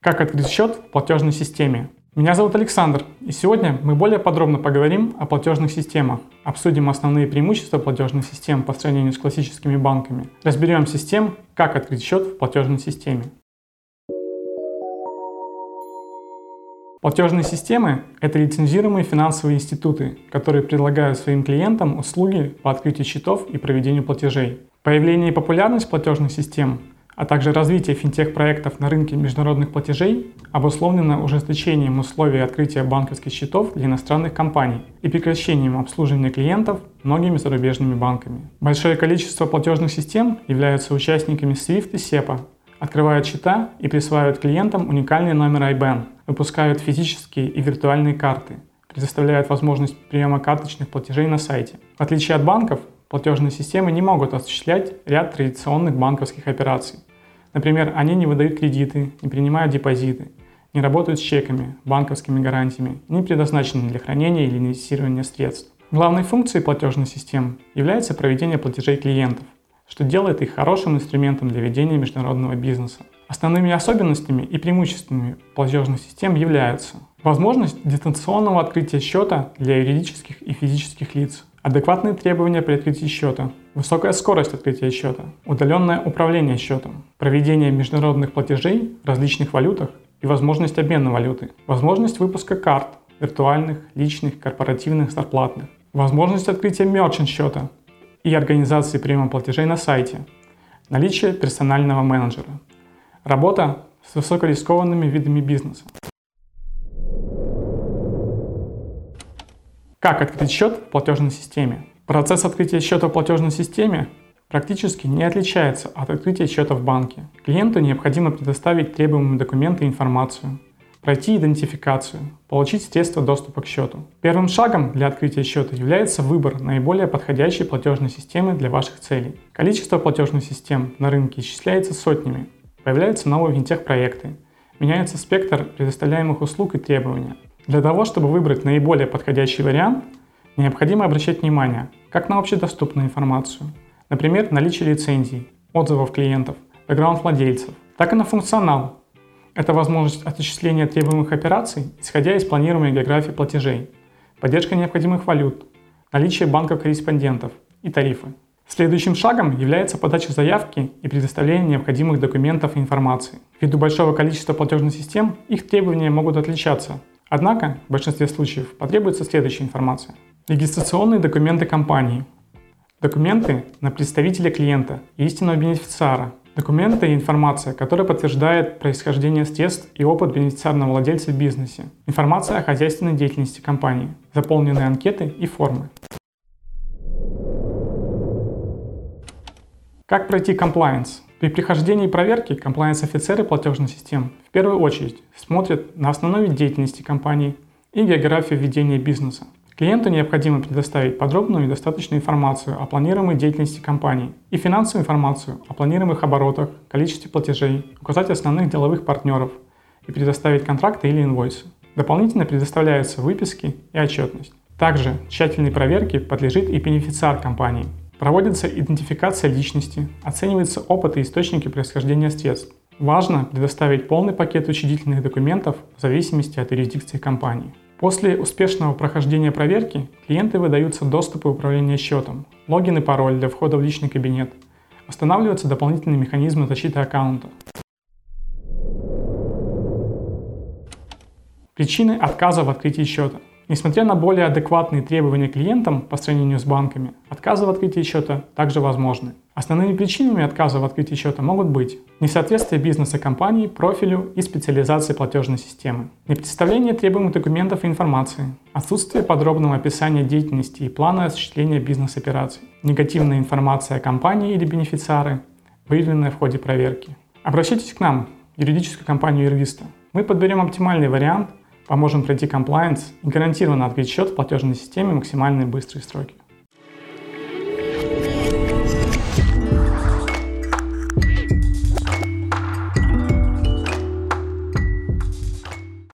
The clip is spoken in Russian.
Как открыть счет в платежной системе? Меня зовут Александр, и сегодня мы более подробно поговорим о платежных системах, обсудим основные преимущества платежных систем по сравнению с классическими банками, разберемся с тем, как открыть счет в платежной системе. Платежные системы – это лицензируемые финансовые институты, которые предлагают своим клиентам услуги по открытию счетов и проведению платежей. Появление и популярность платежных систем а также развитие финтех-проектов на рынке международных платежей обусловлено ужесточением условий открытия банковских счетов для иностранных компаний и прекращением обслуживания клиентов многими зарубежными банками. Большое количество платежных систем являются участниками SWIFT и SEPA, открывают счета и присваивают клиентам уникальный номер IBAN, выпускают физические и виртуальные карты, предоставляют возможность приема карточных платежей на сайте. В отличие от банков, платежные системы не могут осуществлять ряд традиционных банковских операций. Например, они не выдают кредиты, не принимают депозиты, не работают с чеками, банковскими гарантиями, не предназначены для хранения или инвестирования средств. Главной функцией платежных систем является проведение платежей клиентов, что делает их хорошим инструментом для ведения международного бизнеса. Основными особенностями и преимуществами платежных систем являются возможность дистанционного открытия счета для юридических и физических лиц, Адекватные требования при открытии счета, высокая скорость открытия счета, удаленное управление счетом, проведение международных платежей в различных валютах и возможность обмена валюты, возможность выпуска карт, виртуальных, личных, корпоративных, зарплатных, возможность открытия мерчант счета и организации приема платежей на сайте, наличие персонального менеджера, работа с высокорискованными видами бизнеса. Как открыть счет в платежной системе? Процесс открытия счета в платежной системе практически не отличается от открытия счета в банке. Клиенту необходимо предоставить требуемые документы и информацию, пройти идентификацию, получить средства доступа к счету. Первым шагом для открытия счета является выбор наиболее подходящей платежной системы для ваших целей. Количество платежных систем на рынке исчисляется сотнями. Появляются новые финтех-проекты, меняется спектр предоставляемых услуг и требований. Для того, чтобы выбрать наиболее подходящий вариант, необходимо обращать внимание как на общедоступную информацию, например, наличие лицензий, отзывов клиентов, бэкграунд владельцев, так и на функционал. Это возможность осуществления требуемых операций, исходя из планируемой географии платежей, поддержка необходимых валют, наличие банков-корреспондентов и тарифы. Следующим шагом является подача заявки и предоставление необходимых документов и информации. Ввиду большого количества платежных систем их требования могут отличаться, Однако, в большинстве случаев потребуется следующая информация. Регистрационные документы компании. Документы на представителя клиента и истинного бенефициара. Документы и информация, которая подтверждает происхождение средств и опыт бенефициарного владельца в бизнесе. Информация о хозяйственной деятельности компании. Заполненные анкеты и формы. Как пройти compliance? При прохождении проверки комплайенс-офицеры платежных систем в первую очередь смотрят на основной вид деятельности компании и географию ведения бизнеса. Клиенту необходимо предоставить подробную и достаточную информацию о планируемой деятельности компании и финансовую информацию о планируемых оборотах, количестве платежей, указать основных деловых партнеров и предоставить контракты или инвойсы. Дополнительно предоставляются выписки и отчетность. Также тщательной проверке подлежит и бенефициар компании – Проводится идентификация личности, оценивается опыт и источники происхождения средств. Важно предоставить полный пакет учредительных документов в зависимости от юрисдикции компании. После успешного прохождения проверки клиенты выдаются доступы управления счетом, логин и пароль для входа в личный кабинет. Устанавливаются дополнительные механизмы защиты аккаунта. Причины отказа в открытии счета. Несмотря на более адекватные требования клиентам по сравнению с банками, отказы в открытии счета также возможны. Основными причинами отказа в открытии счета могут быть несоответствие бизнеса компании, профилю и специализации платежной системы, непредставление требуемых документов и информации, отсутствие подробного описания деятельности и плана осуществления бизнес-операций, негативная информация о компании или бенефициары, выявленная в ходе проверки. Обращайтесь к нам, юридическую компанию юриста. Мы подберем оптимальный вариант – Поможем пройти комплайенс и гарантированно открыть счет в платежной системе максимально быстрые сроки.